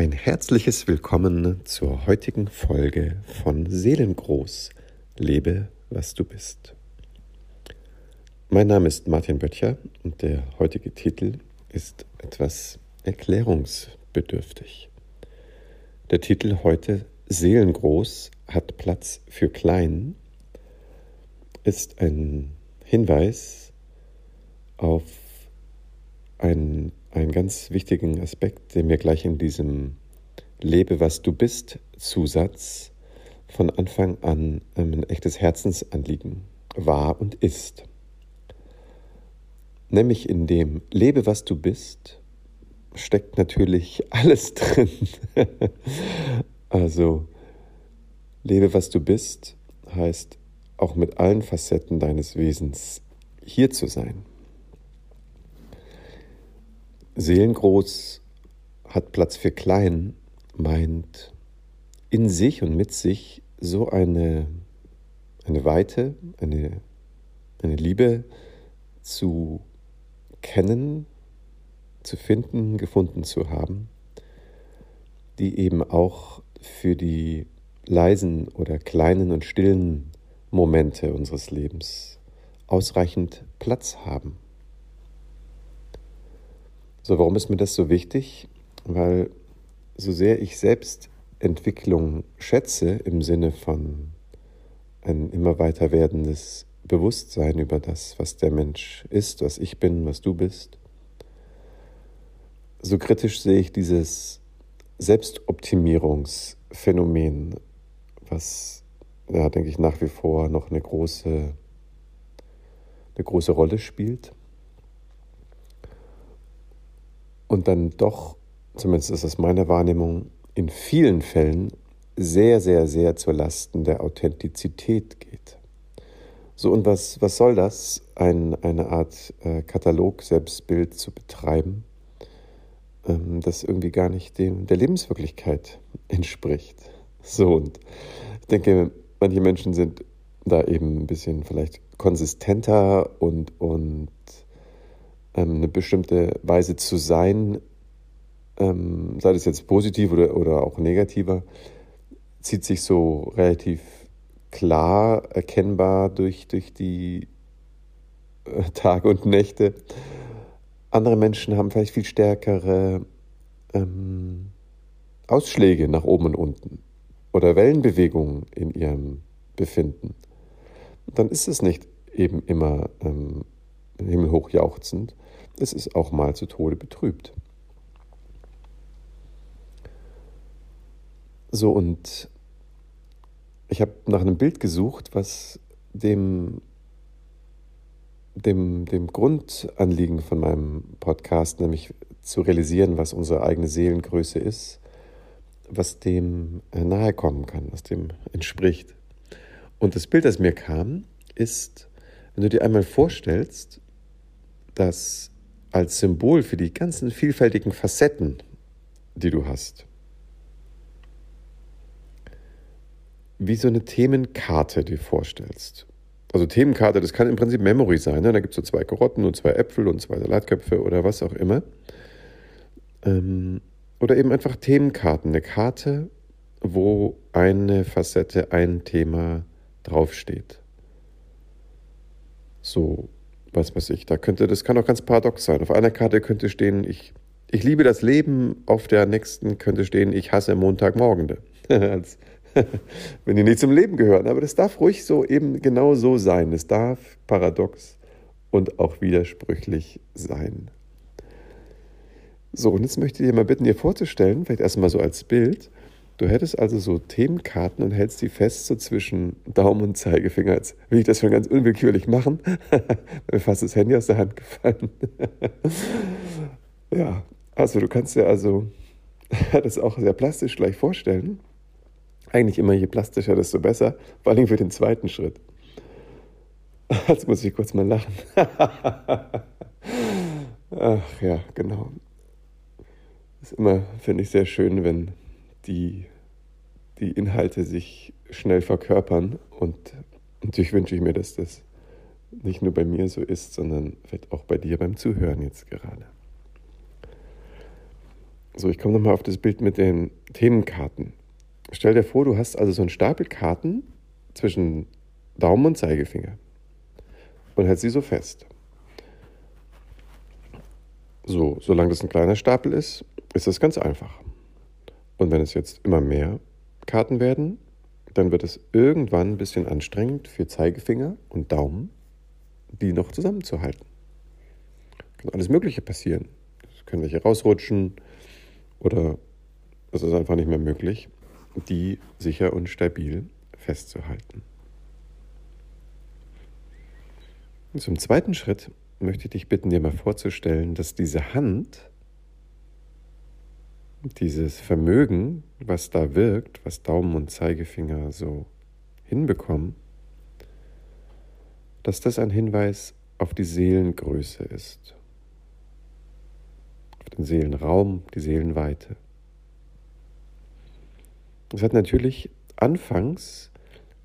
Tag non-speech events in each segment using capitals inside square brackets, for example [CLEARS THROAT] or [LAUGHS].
Ein herzliches Willkommen zur heutigen Folge von Seelengroß. Lebe, was du bist. Mein Name ist Martin Böttcher und der heutige Titel ist etwas erklärungsbedürftig. Der Titel heute Seelengroß hat Platz für klein ist ein Hinweis auf einen, einen ganz wichtigen Aspekt, der mir gleich in diesem Lebe, was du bist Zusatz von Anfang an ein echtes Herzensanliegen war und ist. Nämlich in dem Lebe, was du bist, steckt natürlich [LAUGHS] alles drin. also, lebe, was du bist, heißt auch mit allen Facetten deines Wesens hier zu sein. Seelengroß hat Platz für klein, meint in sich und mit sich so eine, eine Weite, eine, eine Liebe zu kennen, zu finden, gefunden zu haben, die eben auch für die leisen oder kleinen und stillen Momente unseres Lebens ausreichend Platz haben. So, warum ist mir das so wichtig? Weil so sehr ich Selbstentwicklung schätze im Sinne von ein immer weiter werdendes Bewusstsein über das, was der Mensch ist, was ich bin, was du bist, so kritisch sehe ich dieses Selbstoptimierungsphänomen, was, ja, denke ich, nach wie vor noch eine große, eine große Rolle spielt. Und dann doch, zumindest ist das meine Wahrnehmung, in vielen Fällen sehr, sehr, sehr zur Lasten der Authentizität geht. So, und was, was soll das, ein, eine Art äh, Katalog-Selbstbild zu betreiben? ähm, das irgendwie gar nicht dem, der Lebenswirklichkeit entspricht. So, und ich denke, manche Menschen sind da eben ein bisschen vielleicht konsistenter und, und ähm, eine bestimmte Weise zu sein, ähm, sei das jetzt positiv oder, oder auch negativer, zieht sich so relativ klar erkennbar durch, durch die äh, [LAUGHS] Tage und Nächte. Andere Menschen haben vielleicht viel stärkere ähm, Ausschläge nach oben und unten oder Wellenbewegungen in ihrem Befinden. Dann ist es nicht eben immer ähm, himmelhoch jauchzend, es ist auch mal zu Tode betrübt. So, und ich habe nach einem Bild gesucht, was dem dem, dem Grundanliegen von meinem Podcast, nämlich zu realisieren, was unsere eigene Seelengröße ist, was dem äh, nahe kommen kann, was dem entspricht. Und das Bild, das mir kam, ist, wenn du dir einmal vorstellst, dass als Symbol für die ganzen vielfältigen Facetten, die du hast, wie so eine Themenkarte dir vorstellst. Also Themenkarte, das kann im Prinzip Memory sein. Ne? Da gibt es so zwei Karotten und zwei Äpfel und zwei Salatköpfe oder was auch immer. Ähm, oder eben einfach Themenkarten. Eine Karte, wo eine Facette, ein Thema draufsteht. So, was weiß ich, da könnte, das kann auch ganz paradox sein. Auf einer Karte könnte stehen, ich, ich liebe das Leben, auf der nächsten könnte stehen, ich hasse Montagmorgende. [LAUGHS] [LAUGHS] wenn die nicht zum Leben gehören. Aber das darf ruhig so eben genau so sein. Es darf paradox und auch widersprüchlich sein. So, und jetzt möchte ich dir mal bitten, dir vorzustellen, vielleicht erstmal so als Bild, du hättest also so Themenkarten und hältst die fest so zwischen Daumen und Zeigefinger. Jetzt will ich das schon ganz unwillkürlich machen. [LAUGHS] mir fast das Handy aus der Hand gefallen. [LAUGHS] ja, also du kannst dir also [LAUGHS] das auch sehr plastisch gleich vorstellen. Eigentlich immer je plastischer, desto besser, vor allem für den zweiten Schritt. Jetzt muss ich kurz mal lachen. Ach ja, genau. Ist immer, finde ich, sehr schön, wenn die, die Inhalte sich schnell verkörpern. Und natürlich wünsche ich mir, dass das nicht nur bei mir so ist, sondern vielleicht auch bei dir beim Zuhören jetzt gerade. So, ich komme nochmal auf das Bild mit den Themenkarten. Stell dir vor, du hast also so einen Stapel Karten zwischen Daumen und Zeigefinger und hältst sie so fest. So, solange das ein kleiner Stapel ist, ist das ganz einfach. Und wenn es jetzt immer mehr Karten werden, dann wird es irgendwann ein bisschen anstrengend für Zeigefinger und Daumen, die noch zusammenzuhalten. Kann alles Mögliche passieren. Es können welche rausrutschen oder es ist einfach nicht mehr möglich, die sicher und stabil festzuhalten. Und zum zweiten Schritt möchte ich dich bitten, dir mal vorzustellen, dass diese Hand, dieses Vermögen, was da wirkt, was Daumen und Zeigefinger so hinbekommen, dass das ein Hinweis auf die Seelengröße ist, auf den Seelenraum, die Seelenweite. Das hat natürlich anfangs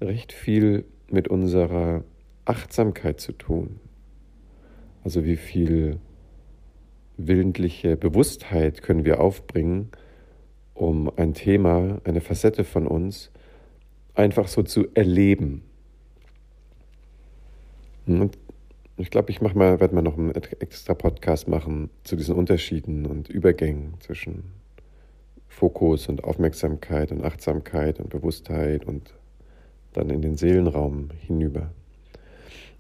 recht viel mit unserer Achtsamkeit zu tun. Also wie viel willentliche Bewusstheit können wir aufbringen, um ein Thema, eine Facette von uns einfach so zu erleben. Und ich glaube, ich mache mal, werde mal noch einen extra Podcast machen zu diesen Unterschieden und Übergängen zwischen Fokus und Aufmerksamkeit und Achtsamkeit und Bewusstheit und dann in den Seelenraum hinüber.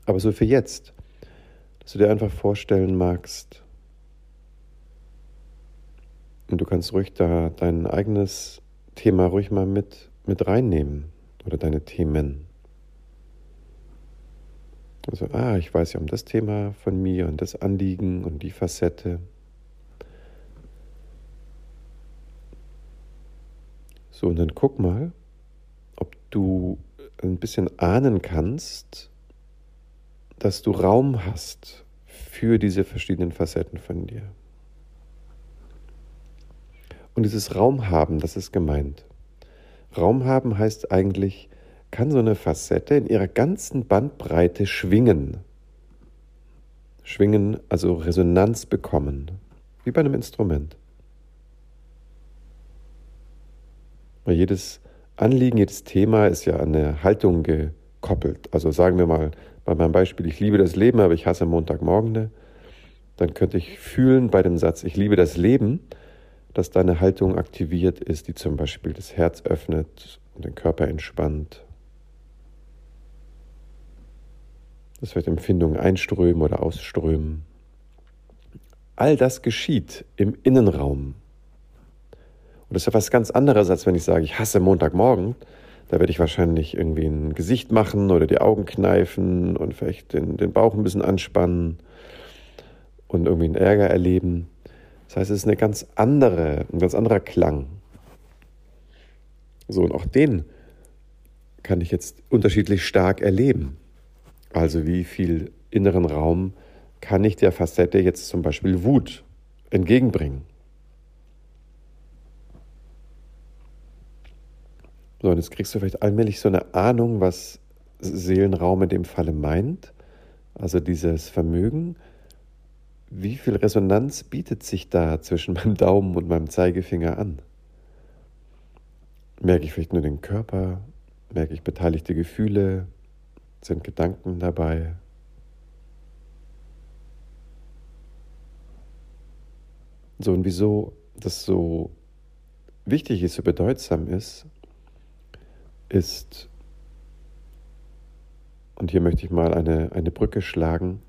Aber so für jetzt dass du dir einfach vorstellen magst, und du kannst ruhig da dein eigenes Thema ruhig mal mit, mit reinnehmen oder deine Themen. Also, ah, ich weiß ja um das Thema von mir und das Anliegen und die Facette. So, und dann guck mal, ob du ein bisschen ahnen kannst, dass du Raum hast für diese verschiedenen Facetten von dir. Und dieses Raum haben, das ist gemeint. Raum haben heißt eigentlich, kann so eine Facette in ihrer ganzen Bandbreite schwingen. Schwingen, also Resonanz bekommen, wie bei einem Instrument. Weil jedes Anliegen, jedes Thema ist ja an eine Haltung gekoppelt. Also sagen wir mal, bei meinem Beispiel, ich liebe das Leben, aber ich hasse Montagmorgen, dann könnte ich fühlen bei dem Satz, ich liebe das Leben, dass deine Haltung aktiviert ist, die zum Beispiel das Herz öffnet und den Körper entspannt. Das wird Empfindungen einströmen oder ausströmen. All das geschieht im Innenraum. Und das ist etwas ganz anderes, als wenn ich sage, ich hasse Montagmorgen, da werde ich wahrscheinlich irgendwie ein Gesicht machen oder die Augen kneifen und vielleicht den, den Bauch ein bisschen anspannen und irgendwie einen Ärger erleben. Das heißt, es ist eine ganz andere, ein ganz anderer Klang. So, und auch den kann ich jetzt unterschiedlich stark erleben. Also wie viel inneren Raum kann ich der Facette jetzt zum Beispiel Wut entgegenbringen? So, und jetzt kriegst du vielleicht allmählich so eine Ahnung, was Seelenraum in dem Falle meint. Also dieses Vermögen. Wie viel Resonanz bietet sich da zwischen meinem Daumen und meinem Zeigefinger an? Merke ich vielleicht nur den Körper? Merke ich beteiligte Gefühle? Sind Gedanken dabei? So, und wieso das so wichtig ist, so bedeutsam ist, ist, und hier möchte ich mal eine, eine Brücke schlagen,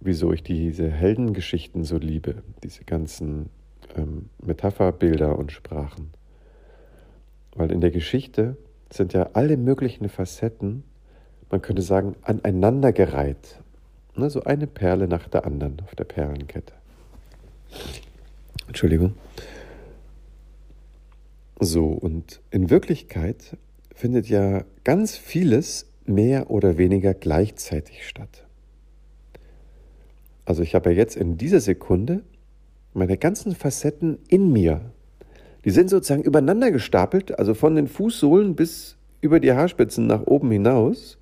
wieso ich diese Heldengeschichten so liebe, diese ganzen ähm, Metapherbilder und Sprachen. Weil in der Geschichte sind ja alle möglichen Facetten, man könnte sagen, aneinandergereiht. Ne, so eine Perle nach der anderen auf der Perlenkette. Entschuldigung. So, und in Wirklichkeit findet ja ganz vieles mehr oder weniger gleichzeitig statt. Also ich habe ja jetzt in dieser Sekunde meine ganzen Facetten in mir. Die sind sozusagen übereinander gestapelt, also von den Fußsohlen bis über die Haarspitzen nach oben hinaus.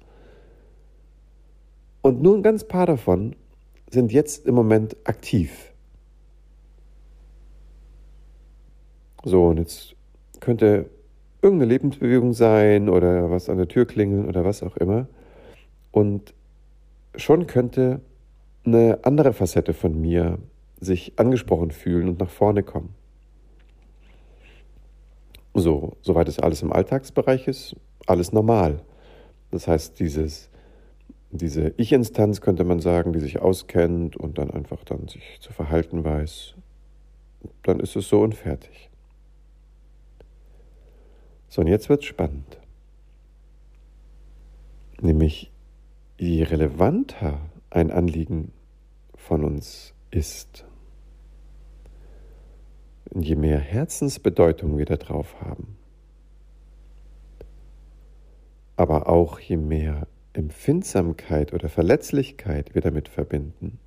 Und nur ein ganz paar davon sind jetzt im Moment aktiv. So, und jetzt könnte irgendeine Lebensbewegung sein oder was an der Tür klingeln oder was auch immer. Und schon könnte eine andere Facette von mir sich angesprochen fühlen und nach vorne kommen. So, soweit es alles im Alltagsbereich ist, alles normal. Das heißt, dieses, diese Ich-Instanz könnte man sagen, die sich auskennt und dann einfach dann sich zu verhalten weiß, dann ist es so und fertig. So, und jetzt wird es spannend. Nämlich, je relevanter ein Anliegen von uns ist, und je mehr Herzensbedeutung wir da drauf haben, aber auch je mehr Empfindsamkeit oder Verletzlichkeit wir damit verbinden,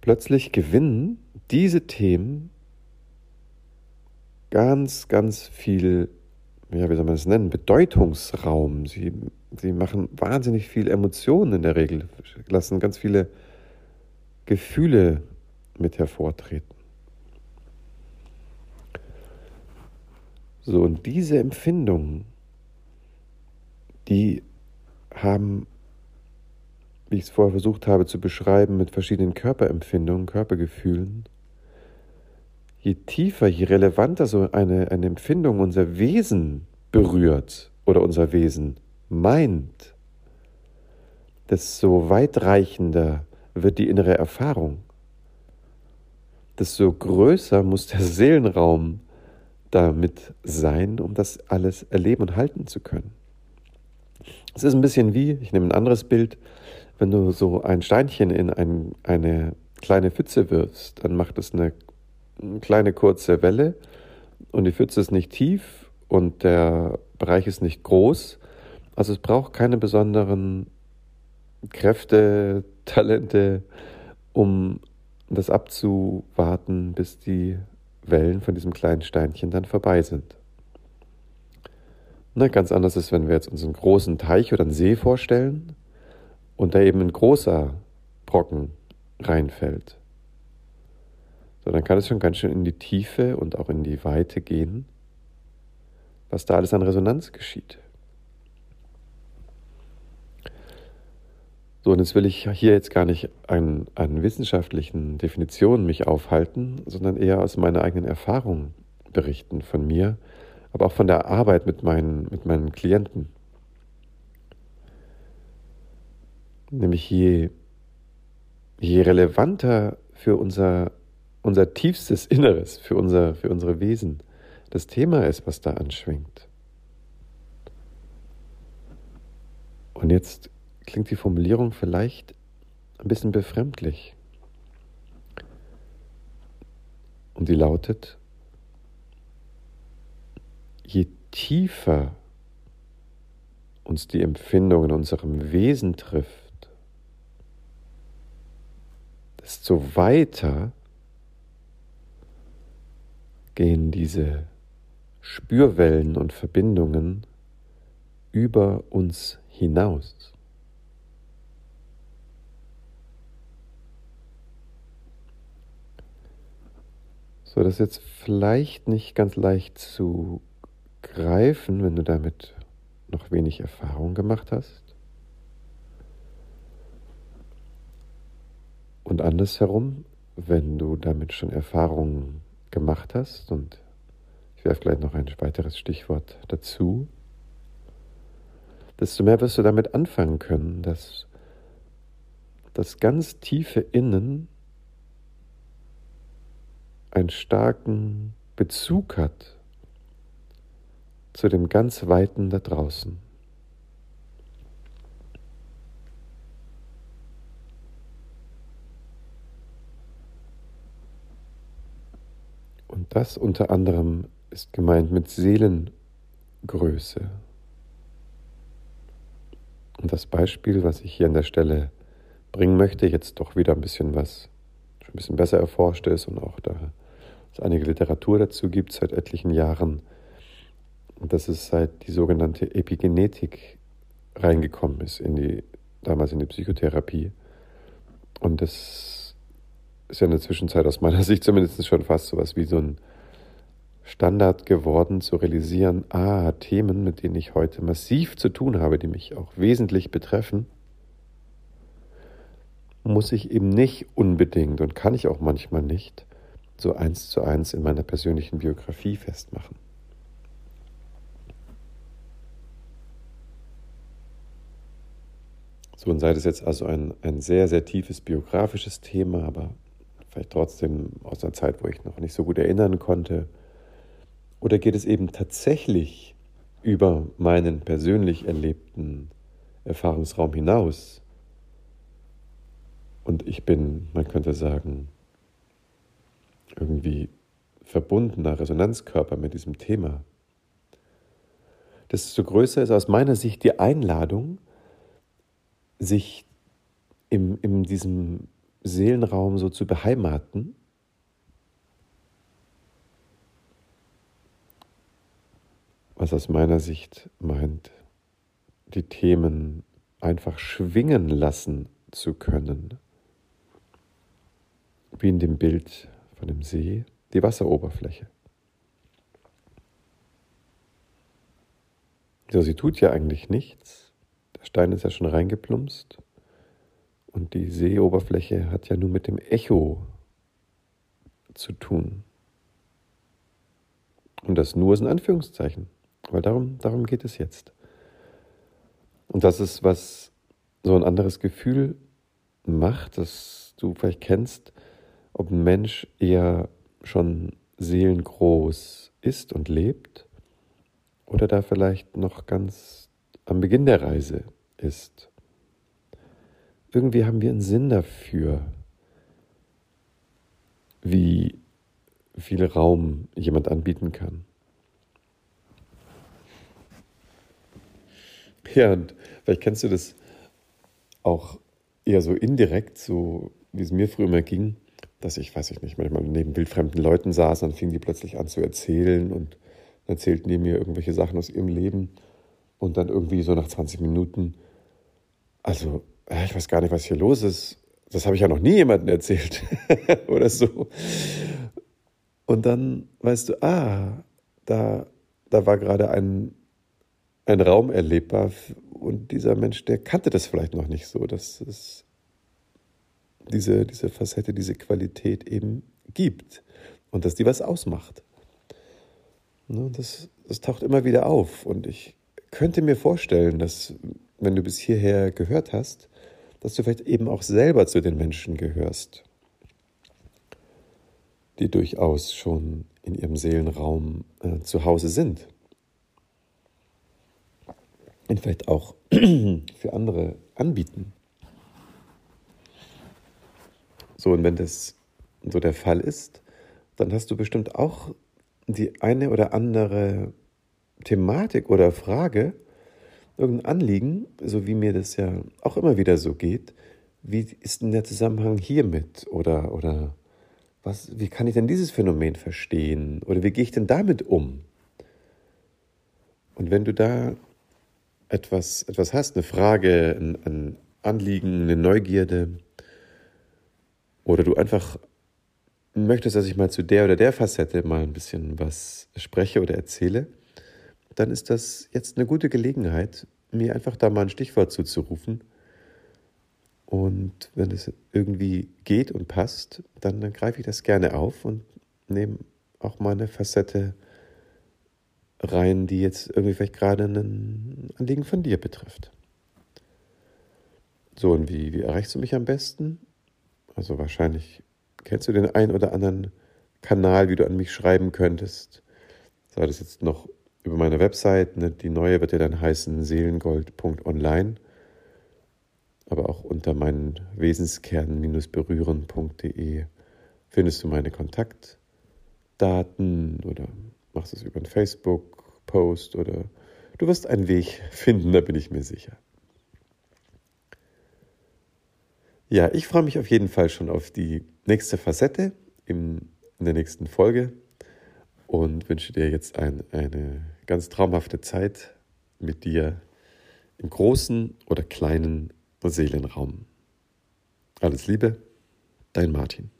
plötzlich gewinnen diese Themen ganz, ganz viel, ja, wie soll man es nennen, Bedeutungsraum. Sie, sie machen wahnsinnig viel Emotionen in der Regel, lassen ganz viele Gefühle mit hervortreten. So, und diese Empfindungen, die haben, wie ich es vorher versucht habe zu beschreiben, mit verschiedenen Körperempfindungen, Körpergefühlen, je tiefer, je relevanter so eine, eine Empfindung unser Wesen berührt oder unser Wesen meint, desto weitreichender wird die innere Erfahrung desto größer muss der Seelenraum damit sein, um das alles erleben und halten zu können. Es ist ein bisschen wie, ich nehme ein anderes Bild, wenn du so ein Steinchen in ein, eine kleine Pfütze wirfst, dann macht es eine, eine kleine kurze Welle und die Pfütze ist nicht tief und der Bereich ist nicht groß. Also es braucht keine besonderen Kräfte, [LAUGHS] Talente, um das abzuwarten, bis die Wellen von diesem kleinen Steinchen dann vorbei sind. Na, ganz anders ist, wenn wir jetzt uns einen großen Teich oder einen See vorstellen und da eben ein großer Brocken reinfällt. So, dann kann es schon ganz schön in die Tiefe und auch in die Weite gehen, was da alles an Resonanz geschieht. So, und jetzt will ich hier jetzt gar nicht an, an wissenschaftlichen Definitionen mich aufhalten, sondern eher aus meiner eigenen Erfahrung berichten von mir, aber auch von der Arbeit mit meinen, mit meinen Klienten. Nämlich je, je relevanter für unser, unser tiefstes Inneres, für, unser, für unsere Wesen das Thema ist, was da anschwingt. Und jetzt klingt die Formulierung vielleicht ein bisschen befremdlich. Und die lautet, je tiefer uns die Empfindung in unserem Wesen trifft, desto weiter gehen diese Spürwellen und Verbindungen über uns hinaus. So, das ist jetzt vielleicht nicht ganz leicht zu greifen, wenn du damit noch wenig Erfahrung gemacht hast. Und andersherum, wenn du damit schon Erfahrungen gemacht hast, und ich werfe gleich noch ein weiteres Stichwort dazu, desto mehr wirst du damit anfangen können, dass das ganz tiefe Innen einen starken Bezug hat zu dem ganz Weiten da draußen. Und das unter anderem ist gemeint mit Seelengröße. Und das Beispiel, was ich hier an der Stelle bringen möchte, jetzt doch wieder ein bisschen was schon ein bisschen besser erforscht ist und auch da es einige Literatur dazu gibt seit etlichen Jahren. Und dass es seit die sogenannte Epigenetik reingekommen ist, in die, damals in die Psychotherapie. Und das ist ja in der Zwischenzeit aus meiner [LAUGHS] Sicht zumindest schon fast sowas wie so ein Standard geworden, zu realisieren, ah, Themen, mit denen ich heute massiv zu tun habe, die mich auch wesentlich betreffen, muss ich eben nicht unbedingt und kann ich auch manchmal nicht so eins zu eins in meiner persönlichen Biografie festmachen. So, und sei das jetzt also ein, ein sehr, sehr tiefes biografisches Thema, aber vielleicht trotzdem aus einer Zeit, wo ich noch nicht so gut erinnern konnte, oder geht es eben tatsächlich über meinen persönlich erlebten Erfahrungsraum hinaus? Und ich bin, man könnte sagen, irgendwie verbundener Resonanzkörper mit diesem Thema. Desto größer ist aus meiner Sicht die Einladung, sich in, in diesem Seelenraum so zu beheimaten. Was aus meiner Sicht meint, die Themen einfach schwingen lassen zu können. Wie in dem Bild von dem See, die Wasseroberfläche. So, sie tut ja eigentlich nichts. Der Stein ist ja schon reingeplumpst und die Seeoberfläche hat ja nur mit dem Echo zu tun. Und das nur ist ein Anführungszeichen, weil darum, darum geht es jetzt. Und das ist, was so ein anderes Gefühl macht, das du vielleicht kennst, ob ein Mensch eher schon seelengroß ist und lebt oder da vielleicht noch ganz am Beginn der Reise ist. Irgendwie haben wir einen Sinn dafür, wie viel Raum jemand anbieten kann. Ja, und vielleicht kennst du das auch eher so indirekt, so wie es mir früher immer ging, dass ich, weiß ich nicht, manchmal neben wildfremden Leuten saß, dann fingen die plötzlich an zu erzählen und erzählten die mir irgendwelche Sachen aus ihrem Leben und dann irgendwie so nach 20 Minuten also, ich weiß gar nicht, was hier los ist. Das habe ich ja noch nie jemandem erzählt [LAUGHS] oder so. Und dann weißt du, ah, da, da war gerade ein, ein Raum erlebbar und dieser Mensch, der kannte das vielleicht noch nicht so, dass es diese, diese Facette, diese Qualität eben gibt und dass die was ausmacht. Ne, das, das taucht immer wieder auf und ich könnte mir vorstellen, dass wenn du bis hierher gehört hast, dass du vielleicht eben auch selber zu den Menschen gehörst, die durchaus schon in ihrem Seelenraum äh, zu Hause sind. Und vielleicht auch [CLEARS THROAT] für andere anbieten. So, und wenn das so der Fall ist, dann hast du bestimmt auch die eine oder andere Thematik oder Frage, irgendein Anliegen, so wie mir das ja auch immer wieder so geht, wie ist denn der Zusammenhang hiermit? Oder, oder was, wie kann ich denn dieses Phänomen verstehen? Oder wie gehe ich denn damit um? Und wenn du da etwas, etwas hast, eine Frage, ein, ein Anliegen, eine Neugierde, oder du einfach möchtest, dass ich mal zu der oder der Facette mal ein bisschen was spreche oder erzähle, dann ist das jetzt eine gute Gelegenheit, mir einfach da mal ein Stichwort zuzurufen. Und wenn es irgendwie geht und passt, dann, dann greife ich das gerne auf und nehme auch mal eine Facette rein, die jetzt irgendwie vielleicht gerade ein Anliegen von dir betrifft. So, und wie, wie erreichst du mich am besten? Also wahrscheinlich kennst du den einen oder anderen Kanal, wie du an mich schreiben könntest. Sei das jetzt noch über meine Website. Ne, die neue wird ja dann heißen seelengold.online, aber auch unter meinen Wesenskern-berühren.de findest du meine Kontaktdaten oder machst es über einen Facebook-Post oder du wirst einen Weg [LAUGHS] finden, da bin ich mir sicher. Ja, ich freue mich auf jeden Fall schon auf die nächste Facette in der nächsten Folge und wünsche dir jetzt ein, eine ganz traumhafte Zeit mit dir im großen oder kleinen Seelenraum. Alles Liebe, dein Martin.